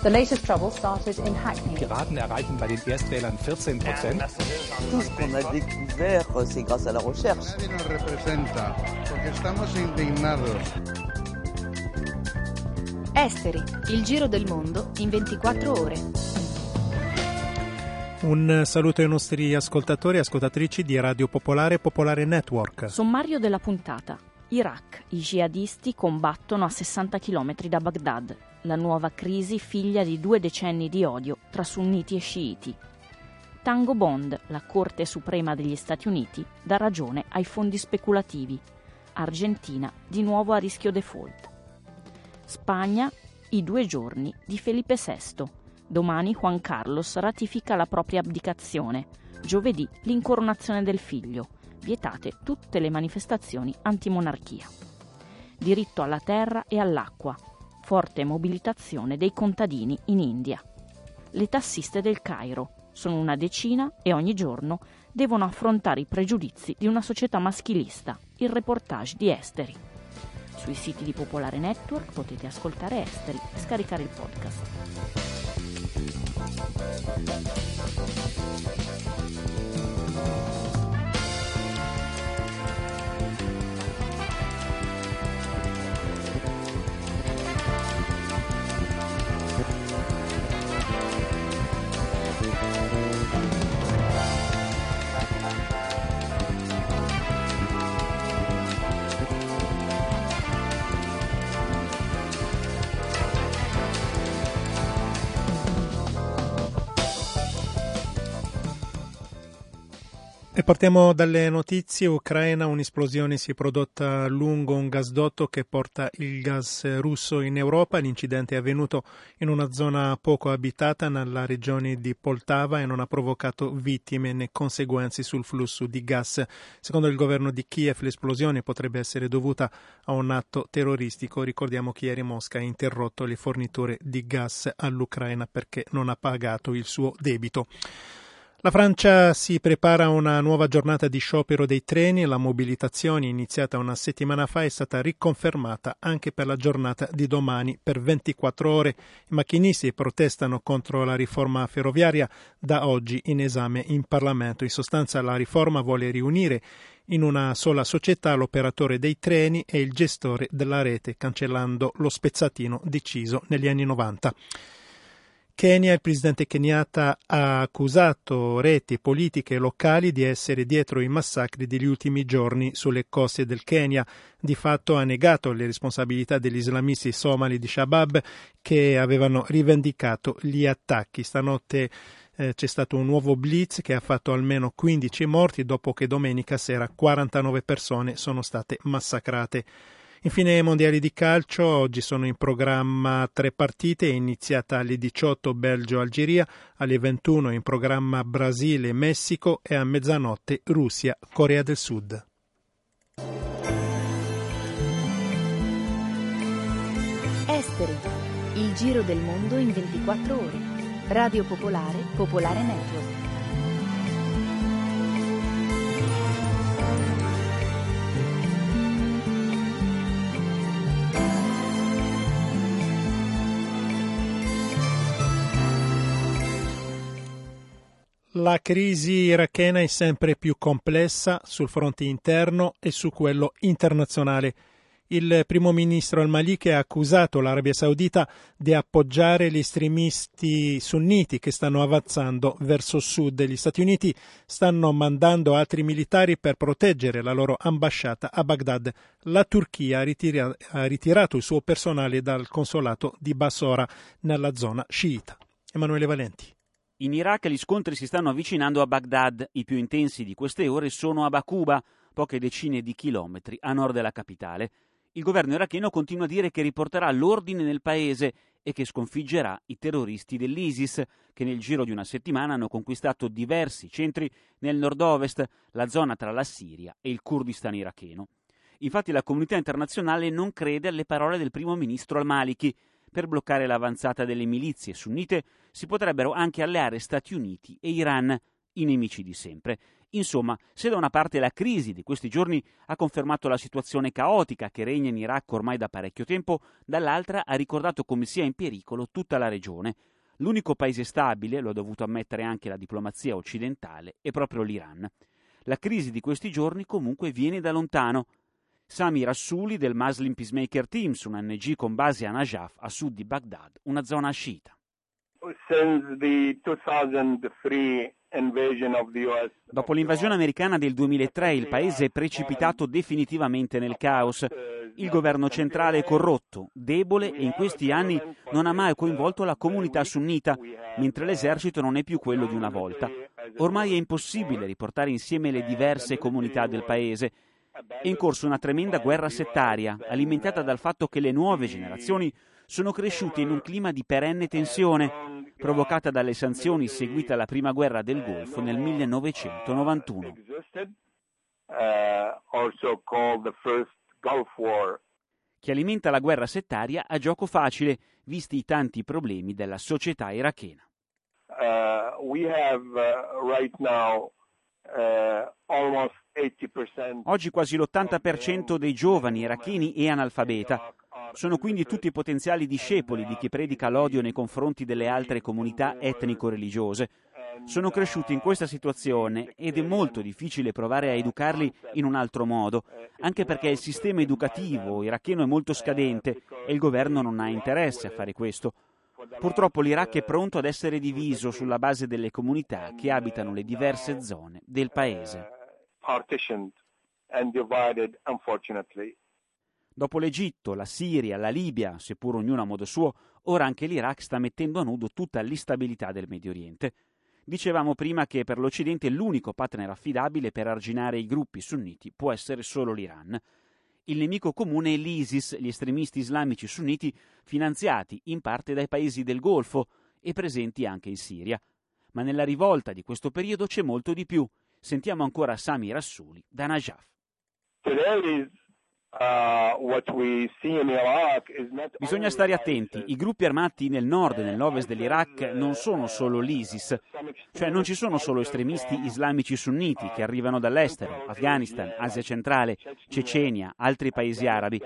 The latest trouble started in Hackney. Piraten erreichen bei den Erstwählern 14 Prozent. Tout ce qu'on a découvert, c'est grâce à la recherche. Nadie nos representa porque estamos indignados. Esteri, il giro del mondo in 24 ore. Un saluto ai nostri ascoltatori e ascoltatrici di Radio Popolare e Popolare Network. Sommario della puntata. Iraq. I jihadisti combattono a 60 km da Baghdad. La nuova crisi figlia di due decenni di odio tra sunniti e sciiti. Tango Bond, la Corte Suprema degli Stati Uniti, dà ragione ai fondi speculativi. Argentina di nuovo a rischio default. Spagna, i due giorni di Felipe VI. Domani Juan Carlos ratifica la propria abdicazione. Giovedì l'incoronazione del figlio. Vietate tutte le manifestazioni antimonarchia. Diritto alla terra e all'acqua. Forte mobilitazione dei contadini in India. Le tassiste del Cairo sono una decina e ogni giorno devono affrontare i pregiudizi di una società maschilista. Il reportage di Esteri. Sui siti di Popolare Network potete ascoltare Esteri e scaricare il podcast. E partiamo dalle notizie. Ucraina, un'esplosione si è prodotta lungo un gasdotto che porta il gas russo in Europa. L'incidente è avvenuto in una zona poco abitata nella regione di Poltava e non ha provocato vittime né conseguenze sul flusso di gas. Secondo il governo di Kiev l'esplosione potrebbe essere dovuta a un atto terroristico. Ricordiamo che ieri Mosca ha interrotto le forniture di gas all'Ucraina perché non ha pagato il suo debito. La Francia si prepara a una nuova giornata di sciopero dei treni. La mobilitazione iniziata una settimana fa è stata riconfermata anche per la giornata di domani per 24 ore. I macchinisti protestano contro la riforma ferroviaria da oggi in esame in Parlamento. In sostanza la riforma vuole riunire in una sola società l'operatore dei treni e il gestore della rete, cancellando lo spezzatino deciso negli anni 90. Kenya, il presidente Kenyatta ha accusato reti politiche locali di essere dietro i massacri degli ultimi giorni sulle coste del Kenya. Di fatto ha negato le responsabilità degli islamisti somali di Shabab che avevano rivendicato gli attacchi. Stanotte eh, c'è stato un nuovo blitz che ha fatto almeno 15 morti dopo che domenica sera 49 persone sono state massacrate. Infine ai mondiali di calcio, oggi sono in programma tre partite, è iniziata alle 18 Belgio-Algeria, alle 21 in programma Brasile-Messico e a mezzanotte Russia-Corea del Sud. Esteri, il giro del mondo in 24 ore. Radio Popolare, Popolare Network. La crisi irachena è sempre più complessa sul fronte interno e su quello internazionale. Il primo ministro al-Maliki ha accusato l'Arabia Saudita di appoggiare gli estremisti sunniti che stanno avanzando verso sud. Gli Stati Uniti stanno mandando altri militari per proteggere la loro ambasciata a Baghdad. La Turchia ha, ritira- ha ritirato il suo personale dal consolato di Bassora nella zona sciita. Emanuele Valenti. In Iraq gli scontri si stanno avvicinando a Baghdad. I più intensi di queste ore sono a Bakuba, poche decine di chilometri a nord della capitale. Il governo iracheno continua a dire che riporterà l'ordine nel paese e che sconfiggerà i terroristi dell'ISIS, che nel giro di una settimana hanno conquistato diversi centri nel nord-ovest, la zona tra la Siria e il Kurdistan iracheno. Infatti la comunità internazionale non crede alle parole del primo ministro al-Maliki. Per bloccare l'avanzata delle milizie sunnite si potrebbero anche alleare Stati Uniti e Iran, i nemici di sempre. Insomma, se da una parte la crisi di questi giorni ha confermato la situazione caotica che regna in Iraq ormai da parecchio tempo, dall'altra ha ricordato come sia in pericolo tutta la regione. L'unico paese stabile, lo ha dovuto ammettere anche la diplomazia occidentale, è proprio l'Iran. La crisi di questi giorni comunque viene da lontano. Sami Rassuli del Muslim Peacemaker Teams, un NG con base a Najaf, a sud di Baghdad, una zona sciita. Dopo l'invasione americana del 2003 il paese è precipitato definitivamente nel caos. Il governo centrale è corrotto, debole e in questi anni non ha mai coinvolto la comunità sunnita, mentre l'esercito non è più quello di una volta. Ormai è impossibile riportare insieme le diverse comunità del paese. È in corso una tremenda guerra settaria, alimentata dal fatto che le nuove generazioni sono cresciute in un clima di perenne tensione, provocata dalle sanzioni seguite alla prima guerra del Golfo nel 1991. Chi alimenta la guerra settaria ha gioco facile, visti i tanti problemi della società irachena. Uh, we have uh, right now uh, almost Oggi quasi l'80% dei giovani iracheni è analfabeta. Sono quindi tutti potenziali discepoli di chi predica l'odio nei confronti delle altre comunità etnico-religiose. Sono cresciuti in questa situazione ed è molto difficile provare a educarli in un altro modo, anche perché il sistema educativo iracheno è molto scadente e il governo non ha interesse a fare questo. Purtroppo l'Iraq è pronto ad essere diviso sulla base delle comunità che abitano le diverse zone del paese partitioned and divided, unfortunately. Dopo l'Egitto, la Siria, la Libia, seppur ognuno a modo suo, ora anche l'Iraq sta mettendo a nudo tutta l'instabilità del Medio Oriente. Dicevamo prima che per l'Occidente l'unico partner affidabile per arginare i gruppi sunniti può essere solo l'Iran. Il nemico comune è l'ISIS, gli estremisti islamici sunniti finanziati in parte dai paesi del Golfo e presenti anche in Siria. Ma nella rivolta di questo periodo c'è molto di più. Sentiamo ancora Sami Rassuli da Najaf. Uh, Bisogna stare attenti, i gruppi armati nel nord e nell'ovest dell'Iraq non sono solo l'ISIS, cioè non ci sono solo estremisti islamici sunniti che arrivano dall'estero, Afghanistan, Asia centrale, Cecenia, altri paesi arabi.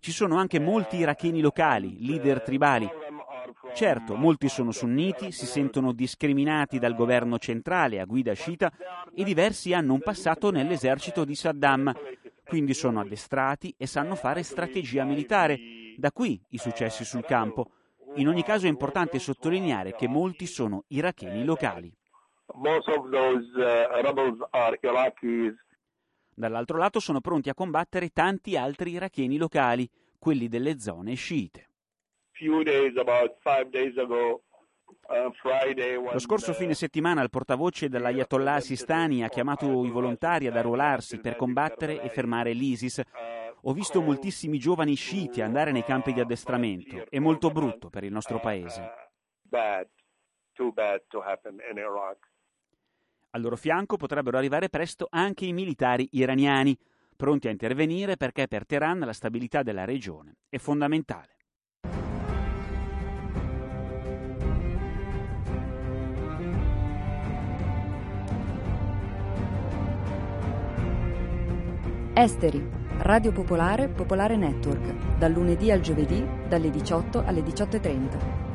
Ci sono anche molti iracheni locali, leader tribali, Certo, molti sono sunniti, si sentono discriminati dal governo centrale a guida sciita e diversi hanno un passato nell'esercito di Saddam, quindi sono addestrati e sanno fare strategia militare. Da qui i successi sul campo. In ogni caso è importante sottolineare che molti sono iracheni locali. Uh, Dall'altro lato sono pronti a combattere tanti altri iracheni locali, quelli delle zone sciite lo scorso fine settimana il portavoce dell'Ayatollah Sistani ha chiamato i volontari ad arruolarsi per combattere e fermare l'ISIS. Ho visto moltissimi giovani sciiti andare nei campi di addestramento. È molto brutto per il nostro paese. Al loro fianco potrebbero arrivare presto anche i militari iraniani, pronti a intervenire perché per Teheran la stabilità della regione è fondamentale. Esteri, Radio Popolare, Popolare Network, dal lunedì al giovedì, dalle 18 alle 18.30.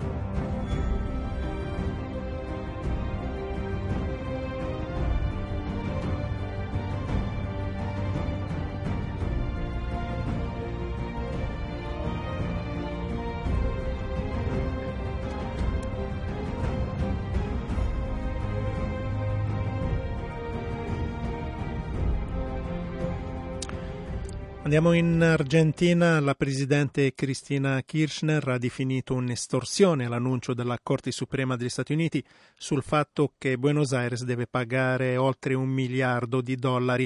Andiamo in Argentina. La presidente Cristina Kirchner ha definito un'estorsione l'annuncio della Corte Suprema degli Stati Uniti sul fatto che Buenos Aires deve pagare oltre un miliardo di dollari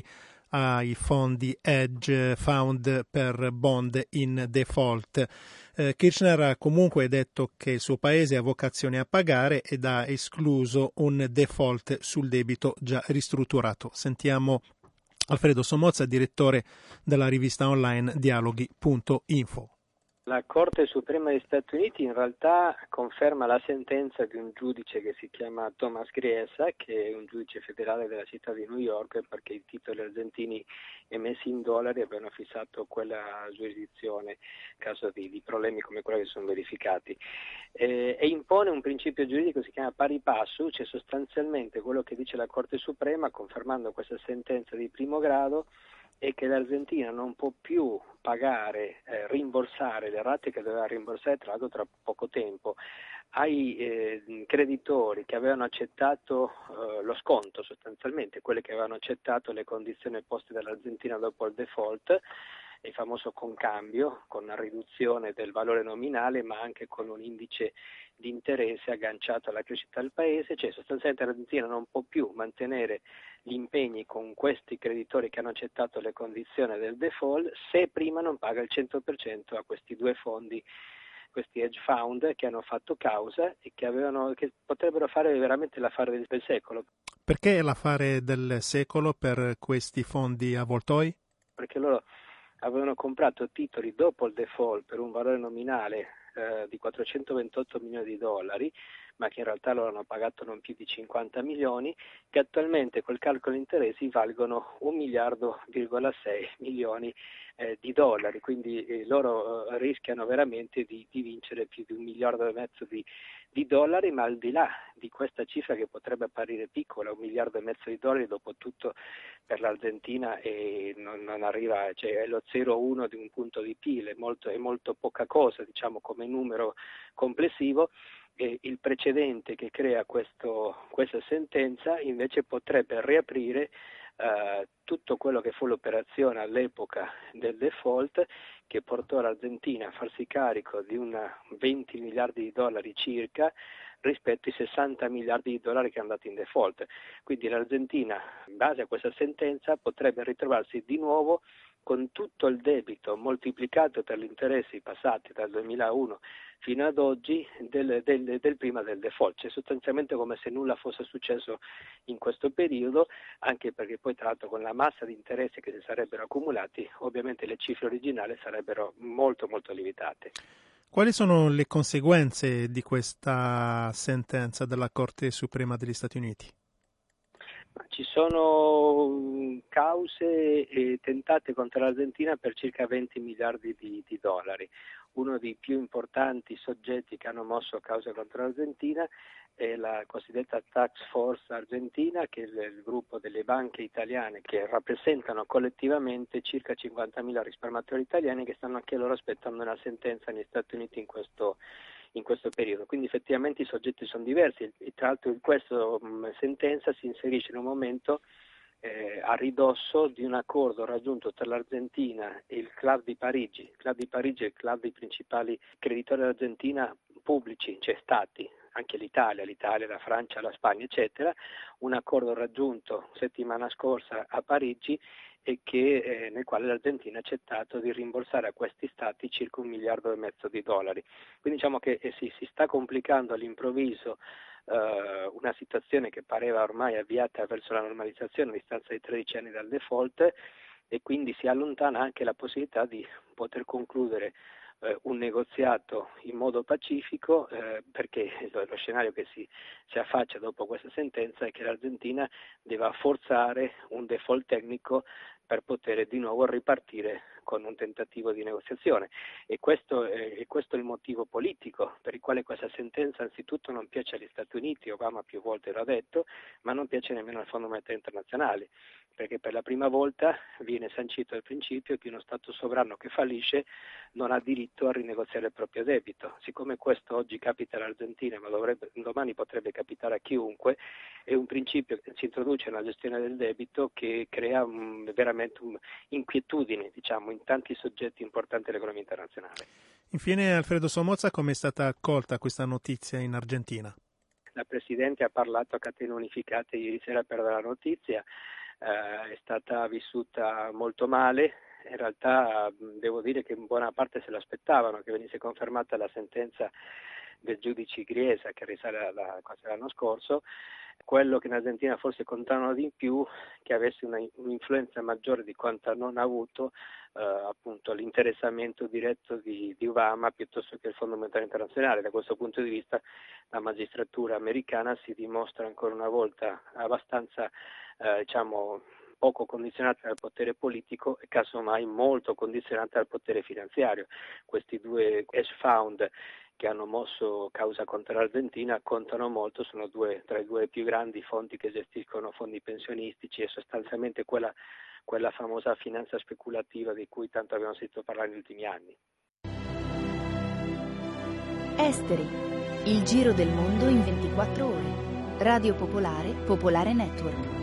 ai fondi Edge Fund per bond in default. Eh, Kirchner ha comunque detto che il suo paese ha vocazione a pagare ed ha escluso un default sul debito già ristrutturato. Sentiamo Alfredo Somozza, direttore della rivista online dialoghi.info. La Corte Suprema degli Stati Uniti in realtà conferma la sentenza di un giudice che si chiama Thomas Griesa, che è un giudice federale della città di New York, perché i titoli argentini emessi in dollari avevano fissato quella giurisdizione in caso di, di problemi come quelli che sono verificati. Eh, e impone un principio giuridico che si chiama pari passo, cioè sostanzialmente quello che dice la Corte Suprema, confermando questa sentenza di primo grado, è che l'Argentina non può più pagare, eh, rimborsare le rate che doveva rimborsare tra l'altro tra poco tempo ai eh, creditori che avevano accettato eh, lo sconto sostanzialmente, quelli che avevano accettato le condizioni poste dall'Argentina dopo il default, il famoso concambio con una riduzione del valore nominale ma anche con un indice di interesse agganciato alla crescita del paese, cioè sostanzialmente l'Argentina non può più mantenere gli impegni con questi creditori che hanno accettato le condizioni del default se prima non paga il 100% a questi due fondi questi hedge fund che hanno fatto causa e che, avevano, che potrebbero fare veramente l'affare del, del secolo. Perché l'affare del secolo per questi fondi avvoltoi? Perché loro avevano comprato titoli dopo il default per un valore nominale eh, di 428 milioni di dollari, ma che in realtà loro hanno pagato non più di 50 milioni, che attualmente col calcolo interessi valgono 1 miliardo,6 milioni eh, di dollari, quindi eh, loro eh, rischiano veramente di, di, vincere più di un miliardo e mezzo di, di, dollari, ma al di là di questa cifra che potrebbe apparire piccola, un miliardo e mezzo di dollari, dopo tutto per l'Argentina non, non, arriva, cioè è lo 0,1 di un punto di PIL, è molto, è molto poca cosa diciamo, come numero complessivo. E il precedente che crea questo, questa sentenza invece potrebbe riaprire eh, tutto quello che fu l'operazione all'epoca del default che portò l'Argentina a farsi carico di una 20 miliardi di dollari circa rispetto ai 60 miliardi di dollari che è andato in default. Quindi l'Argentina, in base a questa sentenza, potrebbe ritrovarsi di nuovo con tutto il debito moltiplicato per gli interessi passati dal 2001 fino ad oggi del, del, del, prima del default, cioè sostanzialmente come se nulla fosse successo in questo periodo, anche perché poi tra l'altro con la massa di interessi che si sarebbero accumulati, ovviamente le cifre originali sarebbero molto molto limitate. Quali sono le conseguenze di questa sentenza della Corte Suprema degli Stati Uniti? Ci sono mm, cause tentate contro l'Argentina per circa 20 miliardi di, di, dollari. Uno dei più importanti soggetti che hanno mosso cause contro l'Argentina è la cosiddetta Tax Force Argentina, che è il gruppo delle banche italiane che rappresentano collettivamente circa 50.000 risparmiatori italiani che stanno anche loro aspettando una sentenza negli Stati Uniti in questo, in questo periodo. Quindi effettivamente i soggetti sono diversi e tra l'altro questa sentenza si inserisce in un momento eh, a ridosso di un accordo raggiunto tra l'Argentina e il Club di Parigi. Il Club di Parigi è il club dei principali creditori dell'Argentina pubblici, cioè stati, anche l'Italia, l'Italia, la Francia, la Spagna, eccetera, un accordo raggiunto settimana scorsa a Parigi e che, eh, nel quale l'Argentina ha accettato di rimborsare a questi stati circa un miliardo e mezzo di dollari. Quindi diciamo che eh, si, si, sta complicando all'improvviso eh, una situazione che pareva ormai avviata verso la normalizzazione a distanza di 13 anni dal default e quindi si allontana anche la possibilità di poter concludere eh, un negoziato in modo pacifico eh, perché lo, lo, scenario che si, si, affaccia dopo questa sentenza è che l'Argentina deve forzare un default tecnico per poter di nuovo ripartire con un tentativo di negoziazione. E questo, è, e questo è il motivo politico per il quale questa sentenza anzitutto non piace agli Stati Uniti, Obama più volte l'ha detto, ma non piace nemmeno al Fondo Monetario Internazionale, perché per la prima volta viene sancito il principio che uno Stato sovrano che fallisce non ha diritto a rinegoziare il proprio debito. Siccome questo oggi capita all'Argentina, ma dovrebbe, domani potrebbe capitare a chiunque, è un principio che si introduce nella gestione del debito che crea um, veramente um, inquietudini diciamo, in tanti soggetti importanti dell'economia internazionale. Infine, Alfredo Somozza, come è stata accolta questa notizia in Argentina? La Presidente ha parlato a catene unificate ieri sera per la notizia, eh, è stata vissuta molto male, in realtà devo dire che in buona parte se l'aspettavano che venisse confermata la sentenza del giudice Griesa che risale alla, all'anno scorso, quello che in Argentina forse contano di più che avesse una, un'influenza maggiore di quanto non ha avuto eh, appunto l'interessamento diretto di, di, Obama piuttosto che il Fondo Monetario Internazionale. Da questo punto di vista la magistratura americana si dimostra ancora una volta abbastanza eh, diciamo, poco condizionata dal potere politico e casomai molto condizionata dal potere finanziario. Questi due ex-found che hanno mosso causa contro l'Argentina contano molto, sono due, tra i due più grandi fondi che gestiscono fondi pensionistici e sostanzialmente quella, quella famosa finanza speculativa di cui tanto abbiamo sentito parlare negli ultimi anni. Esteri, il giro del mondo in 24 ore. Radio Popolare, Popolare Network.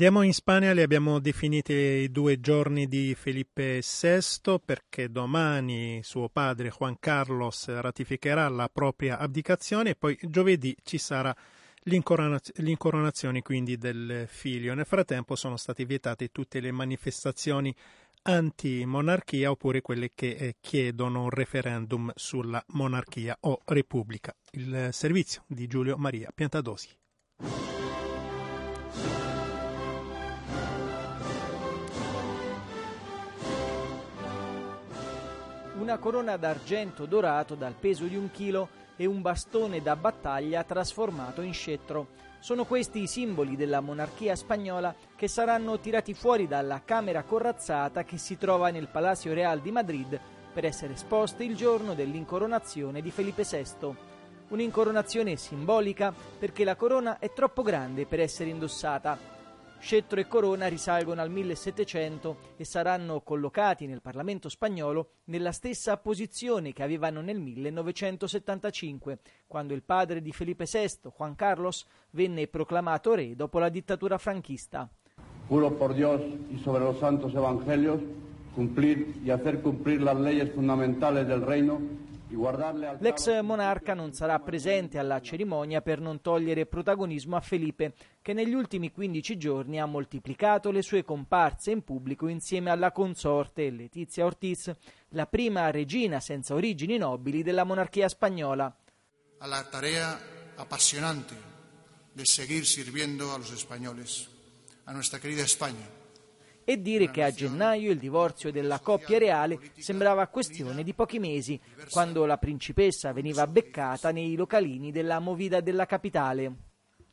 Andiamo in Spagna, li abbiamo definiti i due giorni di Felipe VI perché domani suo padre Juan Carlos ratificherà la propria abdicazione e poi giovedì ci sarà l'incoronazione quindi del figlio. Nel frattempo sono state vietate tutte le manifestazioni anti-monarchia oppure quelle che eh, chiedono un referendum sulla monarchia o repubblica. Il servizio di Giulio Maria Piantadosi. Una corona d'argento dorato dal peso di un chilo e un bastone da battaglia trasformato in scettro. Sono questi i simboli della monarchia spagnola che saranno tirati fuori dalla camera corazzata che si trova nel Palacio Real di Madrid per essere esposti il giorno dell'incoronazione di Felipe VI. Un'incoronazione simbolica perché la corona è troppo grande per essere indossata Scettro e corona risalgono al 1700 e saranno collocati nel Parlamento spagnolo nella stessa posizione che avevano nel 1975, quando il padre di Felipe VI, Juan Carlos, venne proclamato re dopo la dittatura franchista. Juro por Dios y sobre los santos evangelios cumplir y hacer cumplir las leyes fundamentales del reino L'ex monarca non sarà presente alla cerimonia per non togliere protagonismo a Felipe, che negli ultimi 15 giorni ha moltiplicato le sue comparse in pubblico insieme alla consorte Letizia Ortiz, la prima regina senza origini nobili della monarchia spagnola. Alla tarea appassionante di seguir sirviendo a los españoles, a nuestra querida España e dire che a gennaio il divorzio della coppia reale sembrava questione di pochi mesi, quando la principessa veniva beccata nei localini della movida della capitale.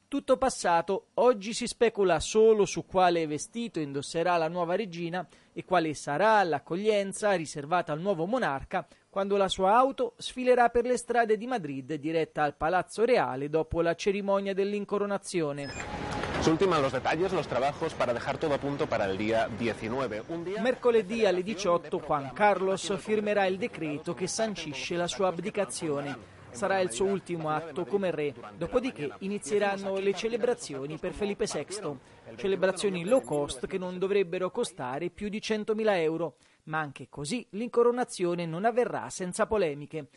Tutto passato, oggi si specula solo su quale vestito indosserà la nuova regina e quale sarà l'accoglienza riservata al nuovo monarca quando la sua auto sfilerà per le strade di Madrid diretta al Palazzo Reale dopo la cerimonia dell'incoronazione. Se ultiman los detalles, los trabajos para dejar todo a punto para el día 19. Un día... Mercoledì alle 18 Juan Carlos firmerà il decreto che sancisce la sua abdicazione. Sarà il suo ultimo atto come re, dopodiché inizieranno le celebrazioni per Felipe VI, celebrazioni low cost che non dovrebbero costare più di 100.000 euro, ma anche così l'incoronazione non avverrà senza polemiche.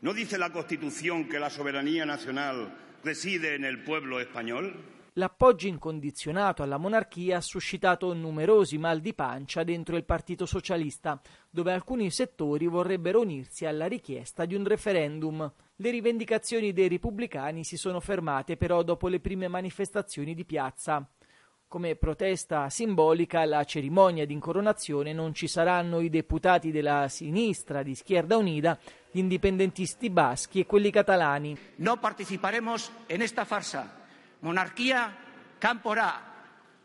¿No dice la Constitución que la soberanía nacional reside en el pueblo español? L'appoggio incondizionato alla monarchia ha suscitato numerosi mal di pancia dentro il Partito Socialista, dove alcuni settori vorrebbero unirsi alla richiesta di un referendum. Le rivendicazioni dei repubblicani si sono fermate però dopo le prime manifestazioni di piazza. Come protesta simbolica alla cerimonia di incoronazione non ci saranno i deputati della sinistra di Schierda Unida, gli indipendentisti baschi e quelli catalani. No parteciparemos en esta farsa monarkia kanpora,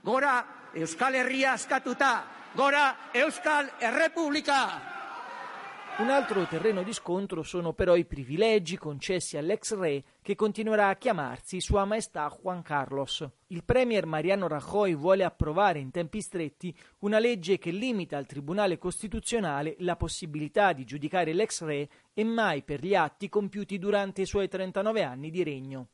gora Euskal Herria askatuta, gora Euskal Errepublika! Un altro terreno di scontro sono però i privilegi concessi all'ex re che continuerà a chiamarsi Sua Maestà Juan Carlos. Il premier Mariano Rajoy vuole approvare in tempi stretti una legge che limita al Tribunale Costituzionale la possibilità di giudicare l'ex re e mai per gli atti compiuti durante i suoi 39 anni di regno.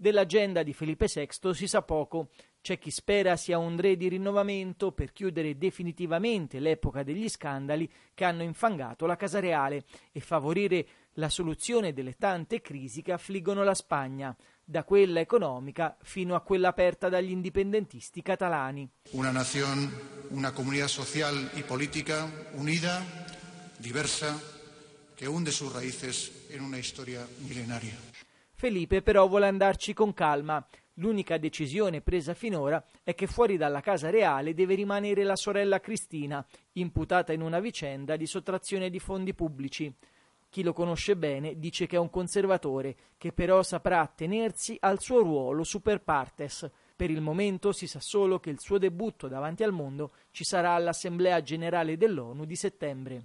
Dell'agenda di Felipe VI si sa poco. C'è chi spera sia un re di rinnovamento per chiudere definitivamente l'epoca degli scandali che hanno infangato la Casa Reale e favorire la soluzione delle tante crisi che affliggono la Spagna, da quella economica fino a quella aperta dagli indipendentisti catalani. Una nación, una comunidad social y política unida, diversa, che hunde sus raíces en una historia milenaria. Felipe però vuole andarci con calma. L'unica decisione presa finora è che fuori dalla casa reale deve rimanere la sorella Cristina, imputata in una vicenda di sottrazione di fondi pubblici. Chi lo conosce bene dice che è un conservatore, che però saprà attenersi al suo ruolo super partes. Per il momento si sa solo che il suo debutto davanti al mondo ci sarà all'Assemblea generale dell'ONU di settembre.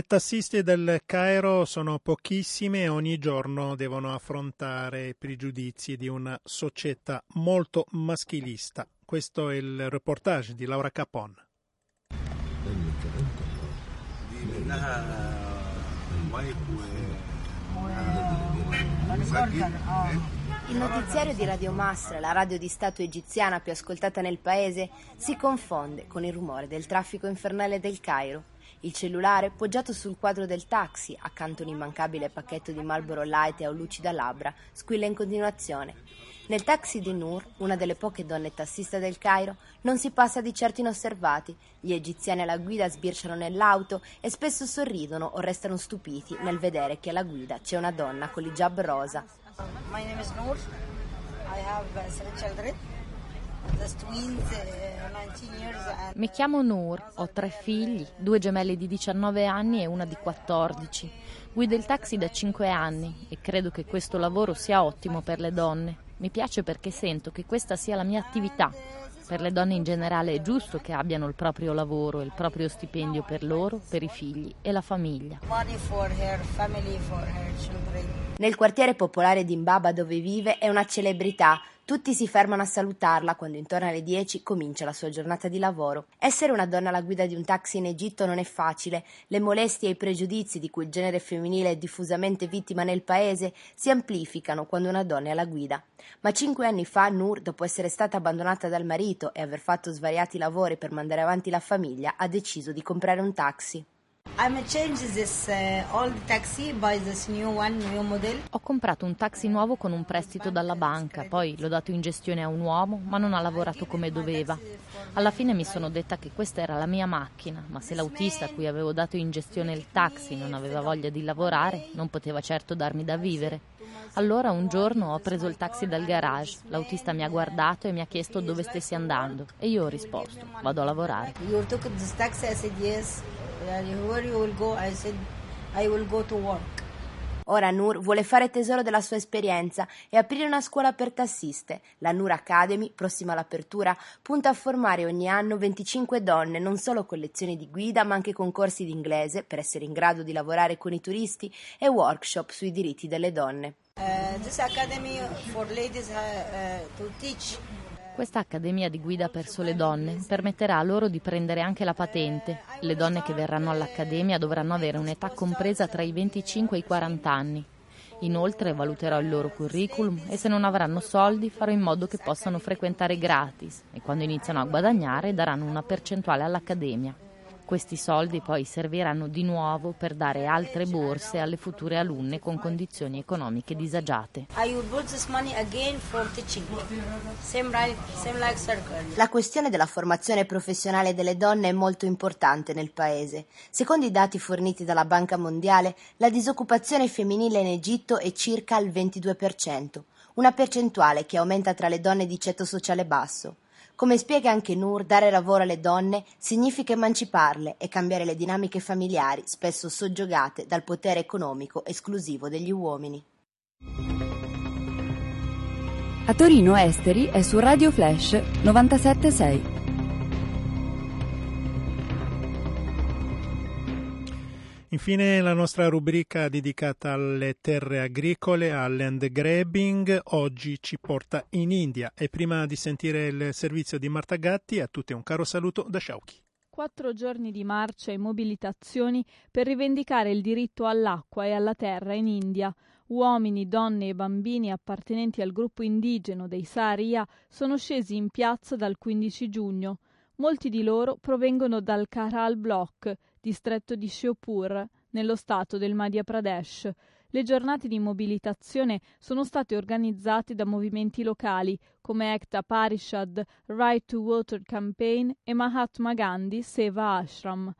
Le tassiste del Cairo sono pochissime e ogni giorno devono affrontare i pregiudizi di una società molto maschilista. Questo è il reportage di Laura Capon. Il notiziario di Radio Masra, la radio di Stato egiziana più ascoltata nel paese, si confonde con il rumore del traffico infernale del Cairo. Il cellulare, poggiato sul quadro del taxi, accanto un immancabile pacchetto di Marlboro Light e a lucida labbra, squilla in continuazione. Nel taxi di Nur, una delle poche donne tassiste del Cairo, non si passa di certo inosservati. Gli egiziani alla guida sbirciano nell'auto e spesso sorridono o restano stupiti nel vedere che alla guida c'è una donna con l'hijab rosa. My name is Noor. I have seven children. Mi chiamo Noor, ho tre figli, due gemelli di 19 anni e una di 14. Guido il taxi da 5 anni e credo che questo lavoro sia ottimo per le donne. Mi piace perché sento che questa sia la mia attività. Per le donne in generale è giusto che abbiano il proprio lavoro e il proprio stipendio per loro, per i figli e la famiglia. Nel quartiere popolare di Mbaba dove vive è una celebrità. Tutti si fermano a salutarla quando intorno alle 10 comincia la sua giornata di lavoro. Essere una donna alla guida di un taxi in Egitto non è facile. Le molestie e i pregiudizi di cui il genere femminile è diffusamente vittima nel paese si amplificano quando una donna è alla guida. Ma cinque anni fa Nur, dopo essere stata abbandonata dal marito e aver fatto svariati lavori per mandare avanti la famiglia, ha deciso di comprare un taxi. Uh. Ho comprato un taxi nuovo con un prestito dalla banca, poi l'ho dato in gestione a un uomo, ma non ha lavorato come doveva. Alla fine mi sono detta che questa era la mia macchina, ma se l'autista a cui avevo dato in gestione il taxi non aveva voglia di lavorare, non poteva certo darmi da vivere. Allora un giorno ho preso il taxi dal garage, l'autista mi ha guardato e mi ha chiesto dove stessi andando e io ho risposto, vado a lavorare. You took this taxi? I said yes. Where you will go? I said I will go to work. Ora Nur vuole fare tesoro della sua esperienza e aprire una scuola per tassiste. La Nur Academy, prossima all'apertura, punta a formare ogni anno 25 donne, non solo con lezioni di guida, ma anche con corsi di inglese per essere in grado di lavorare con i turisti e workshop sui diritti delle donne. Uh, this academy for ladies uh, uh, to teach Questa accademia di guida per sole donne permetterà loro di prendere anche la patente. Le donne che verranno all'accademia dovranno avere un'età compresa tra i 25 e i 40 anni. Inoltre valuterò il loro curriculum e se non avranno soldi farò in modo che possano frequentare gratis e quando iniziano a guadagnare daranno una percentuale all'accademia. Questi soldi poi serviranno di nuovo per dare altre borse alle future alunne con condizioni economiche disagiate. La questione della formazione professionale delle donne è molto importante nel paese. Secondo i dati forniti dalla Banca Mondiale, la disoccupazione femminile in Egitto è circa al 22%, una percentuale che aumenta tra le donne di ceto sociale basso. Come spiega anche Nur, dare lavoro alle donne significa emanciparle e cambiare le dinamiche familiari, spesso soggiogate dal potere economico esclusivo degli uomini. A Torino Esteri è su Radio Flash 976. Infine la nostra rubrica dedicata alle terre agricole, al land grabbing, oggi ci porta in India e prima di sentire il servizio di Marta Gatti a tutti un caro saluto da Sciauchi. Quattro giorni di marcia e mobilitazioni per rivendicare il diritto all'acqua e alla terra in India. Uomini, donne e bambini appartenenti al gruppo indigeno dei Saharia sono scesi in piazza dal 15 giugno. Molti di loro provengono dal Karal Block, distretto di Shiopur, nello stato del Madhya Pradesh. Le giornate di mobilitazione sono state organizzate da movimenti locali come Ekta Parishad, Right to Water Campaign e Mahatma Gandhi Seva Ashram.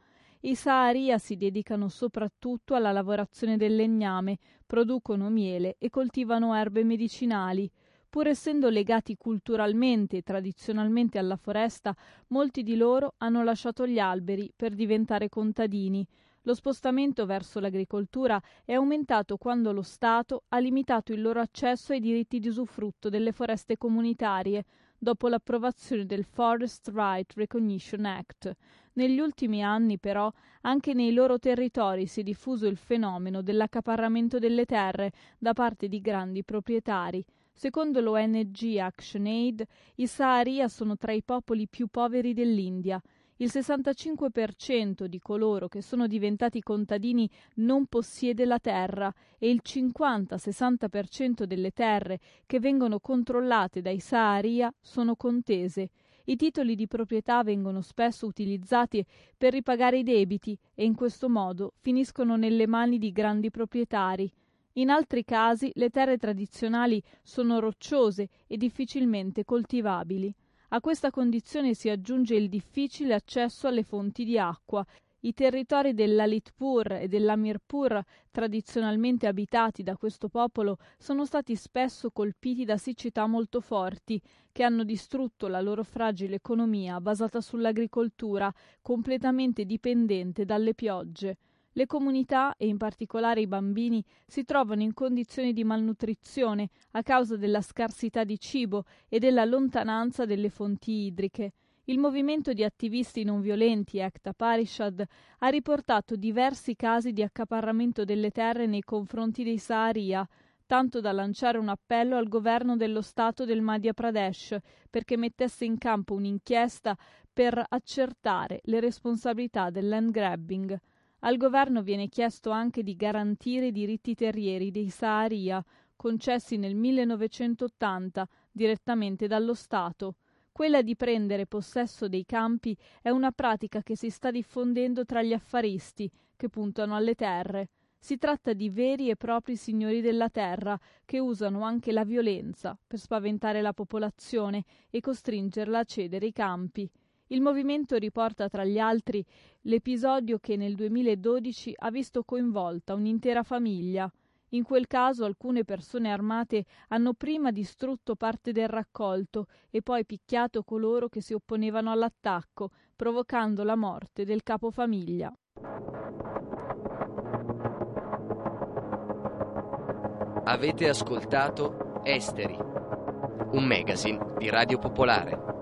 I Saharia si dedicano soprattutto alla lavorazione del legname, producono miele e coltivano erbe medicinali. Pur essendo legati culturalmente e tradizionalmente alla foresta, molti di loro hanno lasciato gli alberi per diventare contadini. Lo spostamento verso l'agricoltura è aumentato quando lo Stato ha limitato il loro accesso ai diritti di usufrutto delle foreste comunitarie, dopo l'approvazione del Forest Right Recognition Act. Negli ultimi anni, però, anche nei loro territori si è diffuso il fenomeno dell'accaparramento delle terre da parte di grandi proprietari. Secondo l'ONG ActionAid, i Saharia sono tra i popoli più poveri dell'India. Il 65% di coloro che sono diventati contadini non possiede la terra e il 50-60% delle terre che vengono controllate dai Saharia sono contese. I titoli di proprietà vengono spesso utilizzati per ripagare i debiti e in questo modo finiscono nelle mani di grandi proprietari. In altri casi le terre tradizionali sono rocciose e difficilmente coltivabili. A questa condizione si aggiunge il difficile accesso alle fonti di acqua. I territori dell'Alitpur e dell'Amirpur, tradizionalmente abitati da questo popolo, sono stati spesso colpiti da siccità molto forti, che hanno distrutto la loro fragile economia basata sull'agricoltura, completamente dipendente dalle piogge. Le comunità, e in particolare i bambini, si trovano in condizioni di malnutrizione a causa della scarsità di cibo e della lontananza delle fonti idriche. Il movimento di attivisti non violenti Ekta Parishad ha riportato diversi casi di accaparramento delle terre nei confronti dei Saharia, tanto da lanciare un appello al governo dello Stato del Madhya Pradesh perché mettesse in campo un'inchiesta per accertare le responsabilità del land grabbing. Al governo viene chiesto anche di garantire i diritti terrieri dei Saharia, concessi nel 1980 direttamente dallo Stato. Quella di prendere possesso dei campi è una pratica che si sta diffondendo tra gli affaristi che puntano alle terre. Si tratta di veri e propri signori della terra che usano anche la violenza per spaventare la popolazione e costringerla a cedere i campi. Il movimento riporta tra gli altri l'episodio che nel 2012 ha visto coinvolta un'intera famiglia. In quel caso alcune persone armate hanno prima distrutto parte del raccolto e poi picchiato coloro che si opponevano all'attacco, provocando la morte del capofamiglia. Avete ascoltato Esteri, un magazine di Radio Popolare.